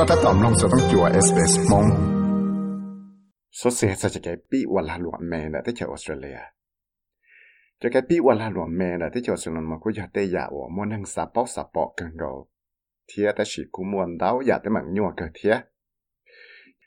ก็ถ้าตอมลงจะต้องจัวเอสเอสมง số xe sẽ cái bị wà là luận mẹ là tới chờ Australia cho cái bị wà là luận mẹ là tới chờ Australia mà cũng giờ tây giả ở muốn năng sa bó sa bó cần gầu thiệt ta chỉ cũng muốn đào giả tới mạng nhua cơ thiệt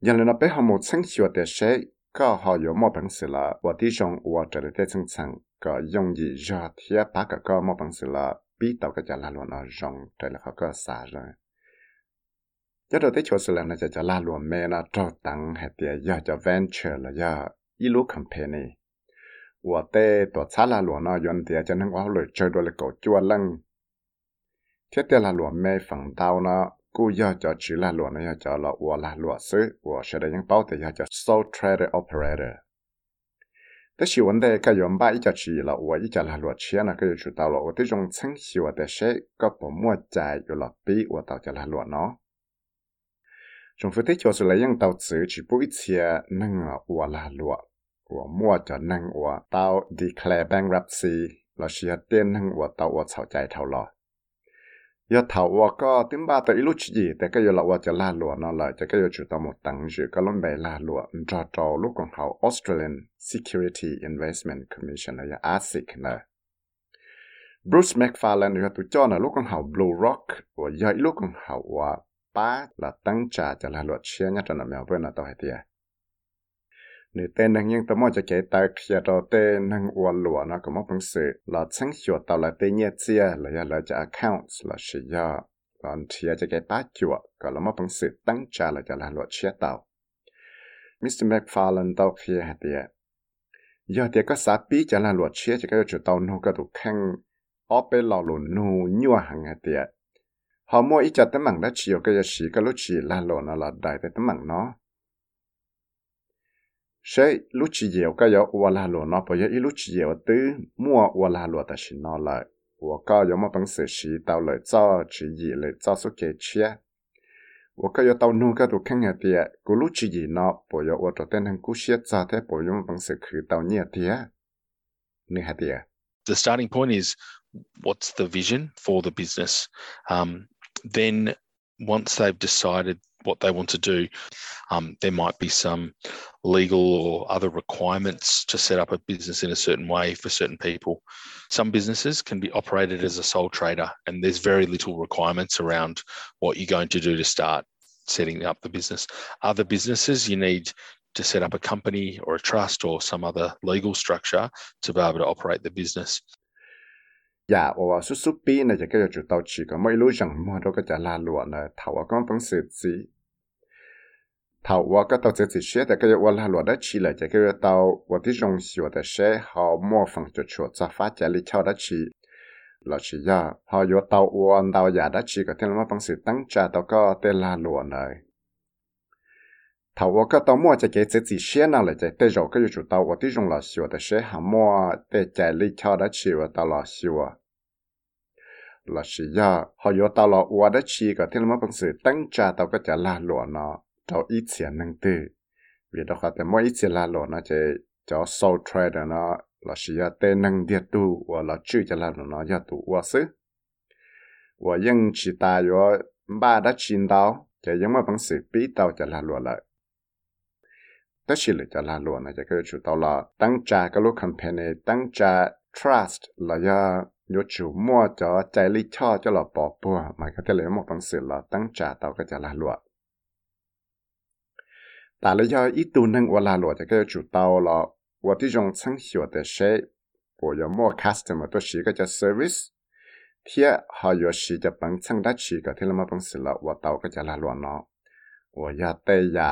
giờ là nó bé họ một sinh hoạt để sẽ có họ có một bằng sự là và đi trong và trở lại tới chân chẳng có dùng gì ra thiệt bác có một bằng sự là bị tàu cái giả là luận ở trong trở lại họ có xả rồi giờ đó tới chỗ xử là nó cho cho la luôn mẹ nó trâu tăng hay tiền giờ cho venture là giờ ít lúc company và tê tổ xã la luôn nó yon tiền cho nên quá lời chơi đôi là cổ chua lăng. Thế tiền là luôn mẹ phẳng tao nó, cú giờ cho chỉ là luôn nó, giờ cho là và là luôn sư và sẽ để những bao thì giờ cho sole trader operator. Thế chỉ vấn đề cái yon ba ít cho chỉ là và ít cho là luôn chia là cái chủ tao là và tới trong chân hiểu và tới sẽ có bộ mua chạy rồi là bị và tao cho là luôn nó chúng phải thấy cho sự lấy những tàu chữ chỉ bôi chia nâng ở la lụa. Của mua cho nâng ở tàu declare bankruptcy là sự tiền nâng ở tàu ở sau chạy thầu lo giờ thầu ở có tiếng ba tới lúc gì แต่ก็อยู่เราว่าจะลาลัวนั่นแหละจะก็อยู่จุดต่อหมดตังค์อยู่ก็ล้นไปลาลัวจอจอลูกของเขา Australian Security Investment Commission หรือ ASIC นะ Bruce McFarlane อยู่ตัวจอนะลูกของเขา Blue Rock ว่าใหญ่ลูกของเขาว่า ba là tăng trả cho là luật chia nhất trong mèo bên là tao hay tiệt nếu tên năng nhưng tao muốn cho cái tài kia đó tên năng uốn lụa nó có một bằng sự là sáng hiệu tao là tên nhẹ chia là ya là cho accounts là sử ya là chia cho cái ba chuột có là một bằng sự tăng trả là cho là luật chia tao Mr. McFarlane tao kia hay tiệt giờ thì có sát bí cho là luật chia cho cái chỗ tao nó có tụ khăn ở bên lò lùn nu nhua hàng hay tiệt họ mua ít chặt tấm mảng đã chiều cái gì cái lúc chỉ là lộ nó là đại cái tấm mảng nó. Sẽ lúc chỉ nhiều cái yếu và là lộ nó bây giờ ít lúc chỉ nhiều tứ mua và là lộ ta chỉ nó lại. Và có yếu một bằng sự chỉ tao lại cho chỉ gì lại cho số kế chia. Và có yếu tao nu cái đồ khăn nhà tiệt của lúc chỉ gì nó bây giờ và cho tên hàng cú xiết cho thế bây giờ một bằng sự khử tao nhạt tiệt nè hạt tiệt The starting point is what's the vision for the business? Um, then once they've decided what they want to do, um, there might be some legal or other requirements to set up a business in a certain way for certain people. Some businesses can be operated as a sole trader, and there's very little requirements around what you're going to do to start setting up the business. Other businesses, you need to set up a company or a trust or some other legal structure to be able to operate the business. 呀，我叔叔边呢就繼續做到處咁，每路上摸到個隻拉路呢，頭我講本事子，頭我個到這隻些，但繼續我拉路得起來，就繼續到我的用時我的些好模仿就出在發家裡跳得起，落去呀，好有到我到呀得起個天我本事等著到個的拉路呢。Thảo và cái tàu mua chỉ cái chỉ xe nào là chạy tới rồi cái chủ tàu và tí trong là xíu để xe hàng mua để chạy lý cho đã chỉ và tàu là xíu là xí ya họ yêu tàu là ua đã chi có thể là bằng sự tăng trả tàu cái trả là lụa nó tàu ít tiền năng tư vì đó họ để mua ít tiền là lụa nó chạy cho sole trade nó là xí ya tê năng địa tu và là chữ trả là nó ya tu ua sự và những chỉ ta có ba đã chín tàu chạy những mà bằng sự bí tàu trả là lụa lại แต่ชิลจะลาลวนนะจะก็ชูตอลาตั้งใจก็ลูกคัมเพนตั้งใจ trust แล้วยายชูมั่วจอใจลิชอจะหลอปอบปัวหมายก็จะเลยมองปังสือเราตั้งใจเตาก็จะลาลวนแต่ละยออีตูนึงเวลาหลวนจะก็จูเตาเราว่าที่จงชังเสียวแต่ใช้ปัวยมั่ว customer ตัวชีก็จะ service เที่ยหอยชีจะปังชังดัชีก็ที่เรามาปังสือเราว่าเตาก็จะลาลวนเนาะว่ายาเตย่า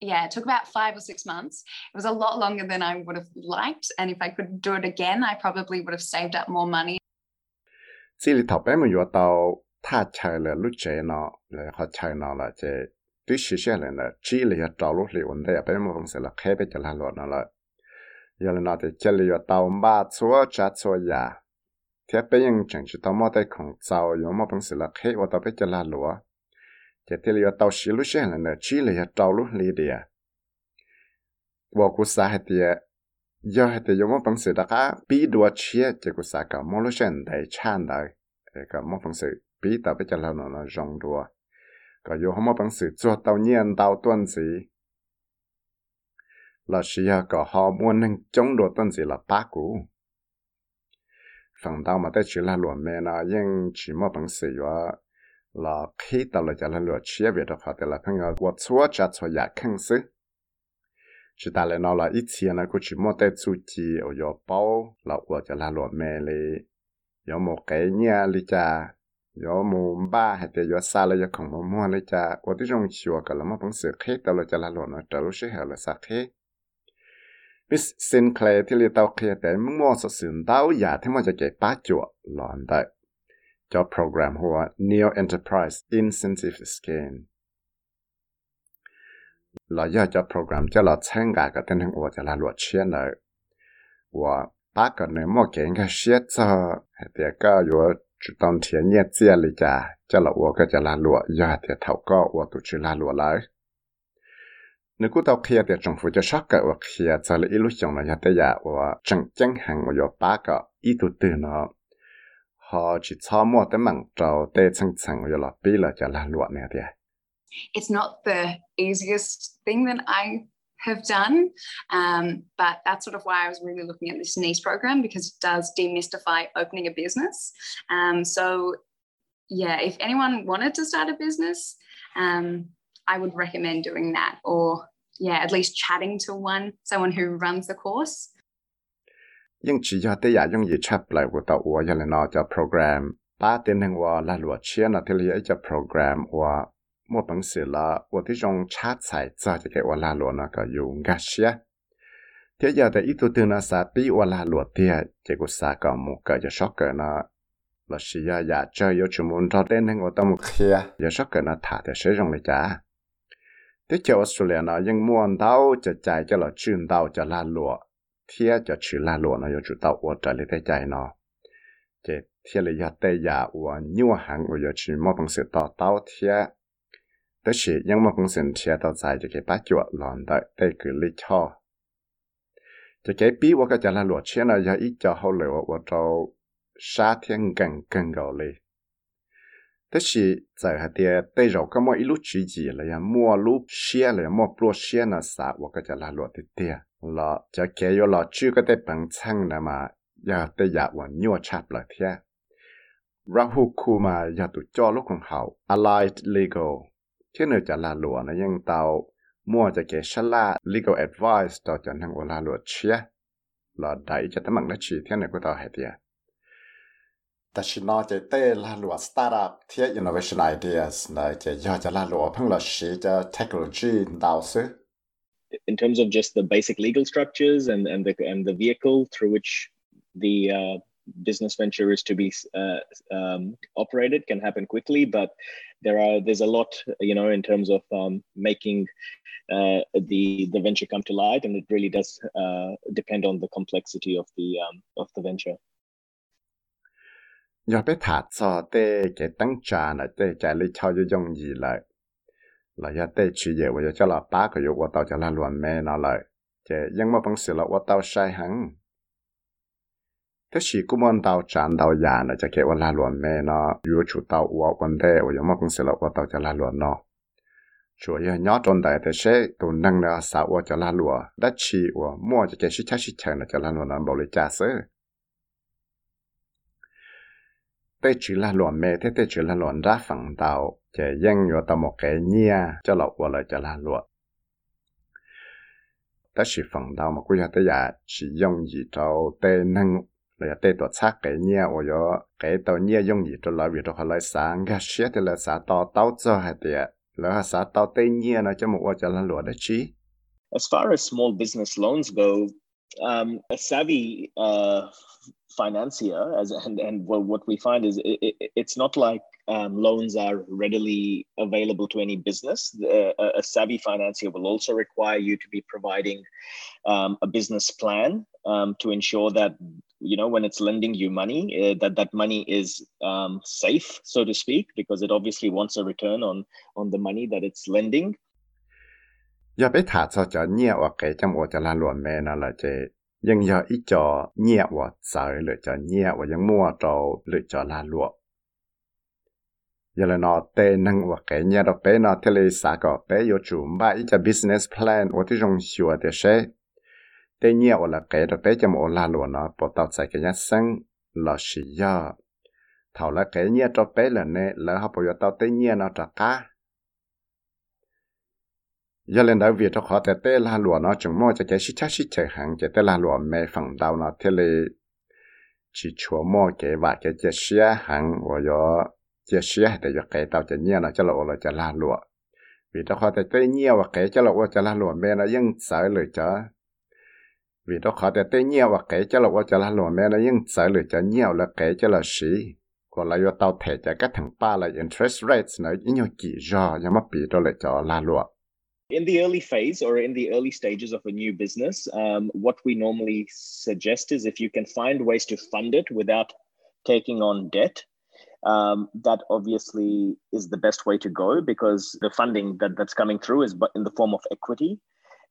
yeah, it took about five or six months. It was a lot longer than I would have liked. And if I could do it again, I probably would have saved up more money. 这里头白么约到他拆了路这呢，然后拆呢了这对实现了呢，只了要找路里问的白么公司了，开呗就来落呢了，要了那的这里要到马错扎错呀。 Thế thì thế tao xí lúc xem là nè chỉ là tao lúc lý đi à? Và cú sa hết giờ thì dùng mà sự đã cả bị đua chia thì cú sa cả mua lúc xem đầy chan đầy ờ, cả mà bằng sự bị tao biết cho là nó nó rong đua cả yếu mà bằng sự cho tao nhiên tao tuân sĩ, là chỉ có họ muốn nâng chống đồ tuân sĩ là ba cú phần đầu mà tới chỉ là luận mẹ nó nhưng chỉ một bằng sự đó là khi tao là chẳng lừa chia việc đó phải là thằng ngờ quật xóa chặt xóa giả khăn xứ chỉ ta lại nói là ít tiền là cũng chỉ mua tết su chi ở chỗ bao là quật chẳng là lừa mẹ li có một cái nhà li cha có một ba hay là có xa là có không mua mua li cha quật đi trong chùa cả là mà bằng sự khi tao là chẳng là lừa nó trở lúc sẽ hiểu là sao khi biết xin clay thì li tao kia để mua sự sướng tao giả thế mà จะเก็บป้าจั่วหลอนได้ cho program hoặc Neo Enterprise Incentive Scheme. Là do cho program cho là tham gia cái tên hàng của cho là luật chiến nợ, Và ba cái nếu mà kiện cái xét cho thì có dù chủ động thiên nhiên chia lý trả cho là của cái cho là luật do thì thấu có của tụ chỉ là luật lợi. Nếu cũng tao kia thì trong phụ cho sắc cái của kia cho là illusion là nhà tây giả của chẳng chẳng hàng của ba cái có ý tụ tư nó It's not the easiest thing that I have done. Um, but that's sort of why I was really looking at this NICE program because it does demystify opening a business. Um, so, yeah, if anyone wanted to start a business, um, I would recommend doing that or yeah, at least chatting to one, someone who runs the course. ยิ่งจียอดอย่ายังยีชับเหลวัวต่อวัวยันเลยนอจะโปรแกรมป้าเต็นหนึ่งว่าละหลวดเชียนอเที่เรียกจะโปรแกรมว่ามั่วปังเสือละว่าที่จงชาติส่ยจ้จะแก่ว่าละหลวดนะก็อยู่กัเชียเทียแต่อีตัวเตือนอาสาปีว่าละหลวดเทียจะกุศลก็มุกก็จะช็อกเกินนะลชียอยากเจออยู่ชุมนมทอดเต้นให้ว่าต้องเคลียอย่ช็อกเกินนะถ้าแต่เสียจงเลยจ้าที่เจ้าออสุรเลียนะยังม่วนเต้าจะใจจะหล่อชื่นเต้าจะลาหลวด thế cho chữ là lụa nó có chủ tàu của trở lại tới chạy nó thế thế là giờ tây giả của nhiều hàng của giờ chỉ một công sự tàu tàu thế tức chỉ nhưng một công sự thế tàu chạy cho cái bát chuột lòn đợi tây cứ lý cho cho cái bí của cái cho là lụa nó giờ ít cho hậu lửa của trâu sa thiên gần gần แต่สิจะหาเดียแต่เราก็มออีลูจีจีเลยมัวลูเชียเลยมัวปลัวเชียนะสาวก็จะลาหลวดเตียเาจะเกยเราชื่อก็ได้ปังช่างนะมาอย่าแต่อยาหวังยั่วชับเลยเทียราหูคูมาอย่าตุจอลูกของเขา Allied Legal ที่เนจะลาหลวนะยังเตามั่วจะเกชลา Legal Advice ต่อจนทางโอลาหลวดเชียเราได้จะตั้งมังละชีเที่ยนก็ต่อให้เตีย แต่ชินอจะเต้ลาลัวสตาร์ทอัพที่ innovation ideas นะจะยอจะลาลัวเพิ่งเราชีจะ technology ดาวซึ in terms of just the basic legal structures and and the and the vehicle through which the uh, business venture is to be uh, um, operated can happen quickly but there are there's a lot you know in terms of um, making uh, the the venture come to light and it really does uh, depend on the complexity of the um, of the venture 要被他做的给当家了，对家里超就容易了。了要对去业，我要叫了八个月，我到叫了乱没了了，这因么本事了，我到晒行。แต่สิกูมันดาวจานดาวยานะจะเก็บว่าลาหลวนแม่เนาะอยู่ชุดดาววัววันเดว่ายังมาคงเสียแล้วว่าดาวจะลาหลวนเนาะช่วยย้อนจนได้แต่เช่ตัวนั่งเนาะสาวว่าจะลาหลวได้ชีว่ามั่วจะเก็บชิชาชิเชงนะจะลาหลวนนั้นบริจาคเสือ tê chỉ là luận mê thế tê chỉ là luận ra phẳng tàu chỉ dân yo tao một cái nhia cho lọc của lời cho là luận. Ta chỉ phẳng đầu mà quý hạ tê giờ chỉ dùng gì cho tê năng là tê tổ xác cái nhia ở đó cái tàu nhia dùng gì cho lời việc cho họ lại sáng cái xe thì là sáng tàu tàu cho hay tiệt là sáng tàu tê nhia nó cho một cho là luận đó chi? As far as small business loans go, um, a savvy uh, financier, as and and what we find is it, it, it's not like um, loans are readily available to any business. Uh, a savvy financier will also require you to be providing um, a business plan um, to ensure that you know when it's lending you money uh, that that money is um, safe, so to speak, because it obviously wants a return on on the money that it's lending. 要被他做叫捏我给这么我叫他乱卖呢了这。ยังยออีจอเงียว่าใจหรือจะเงียว่ายังมั่วโตหรือจะลาลวกยาลนอเตนังว่าแกเงียดอกเปนอเทเลสาก็เปยจุมบ้าอีจะ business plan ว่า giờ lên đó việc cho họ แต่ tê là lụa nó chúng mua cho cái xích chắc xích chạy hàng cái tê là lụa mẹ phẳng đào nó thế là chỉ chúa mua cái và cái cái xe hàng và giờ cái xe để cho cái tàu chạy nhiều nó cho lụa là cho là lụa vì đó họ แต่เต้เงี้ยวเก๋จะเราว่าจะละหลวมแม่นะยังสายเลยจ้ะ vì đó họ แต่เต้เงี้ยวเก๋จะเราว่าจะละหลวมแม่นะยังสายเลยจะเงี้ยวละเก๋จะละสีก็เราอยู่เตาเถจะก็ถึงป้าเลย interest rates นะยิ่งกี่จอยังมาปีตัวเลยจะละหลวม in the early phase or in the early stages of a new business, um, what we normally suggest is if you can find ways to fund it without taking on debt, um, that obviously is the best way to go because the funding that, that's coming through is in the form of equity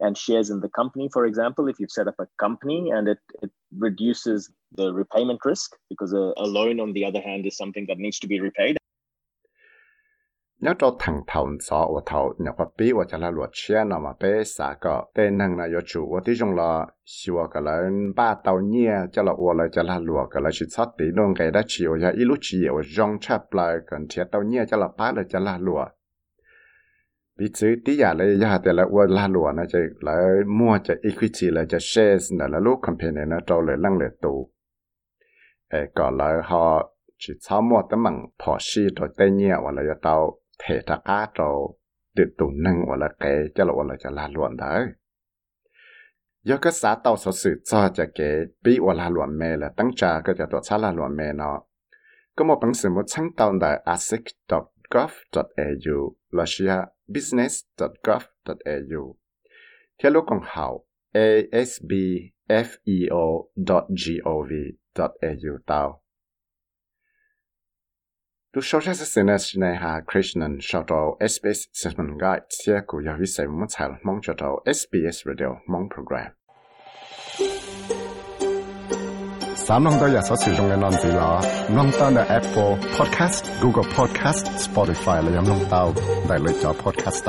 and shares in the company, for example, if you've set up a company and it, it reduces the repayment risk because a, a loan, on the other hand, is something that needs to be repaid เนี่ยเราถังเถาสอว่าเถาเนี่ยพอปีว่าจะละหลวดเชียนอมาเปสาก็เต้นนังนายจูว่าที่จงละชิวกันเลยวป้าเตาเนี่ยจะละอวเลยจะละหลวดกันแล้ชิดสติโดนงไกได้ชิวยาอีลุชิวจงชาปลายกันเทียเตาเนี่ยจะละป้าเลยจะละหลวดปีซื้อที่อยากเลยยาแต่ละอวละหลวดนะจะแล้วมั่วจะอีควิตีเลยจะเชสเนี่ยแล้วลูกคัมเพนเนี่ยเจ้าเลยลังเลยตูเออก่อนแล้วเขาชิดเช้ามั่วแต่มั่งพอชีตัวเต้เนี่ยว่าเลยจะเตา thể ta cá trâu tự tụ nâng ở là cái cho là ở là cho là luận đấy. Do cái xã tàu sở sự cho cho cái bị ở là luận mê là tăng trà, cái cho tổ xã là luận mê nó. Có một bằng sự một sáng tàu tại asic.gov.au là xia business.gov.au theo lúc còn hậu asbfeo.gov.au tàu Du schaust jetzt sehen, dass ich nicht habe Krishna und schaust auf SBS Sessman Guide, sehr gut, ja, wie sei, wenn man zahlt, man schaust auf SBS Radio, man Programm. Samlung der Jasso Sijung in Anzila, Nung dann der Apple Podcast, Google Podcast, Spotify, Lyoung Nung Podcast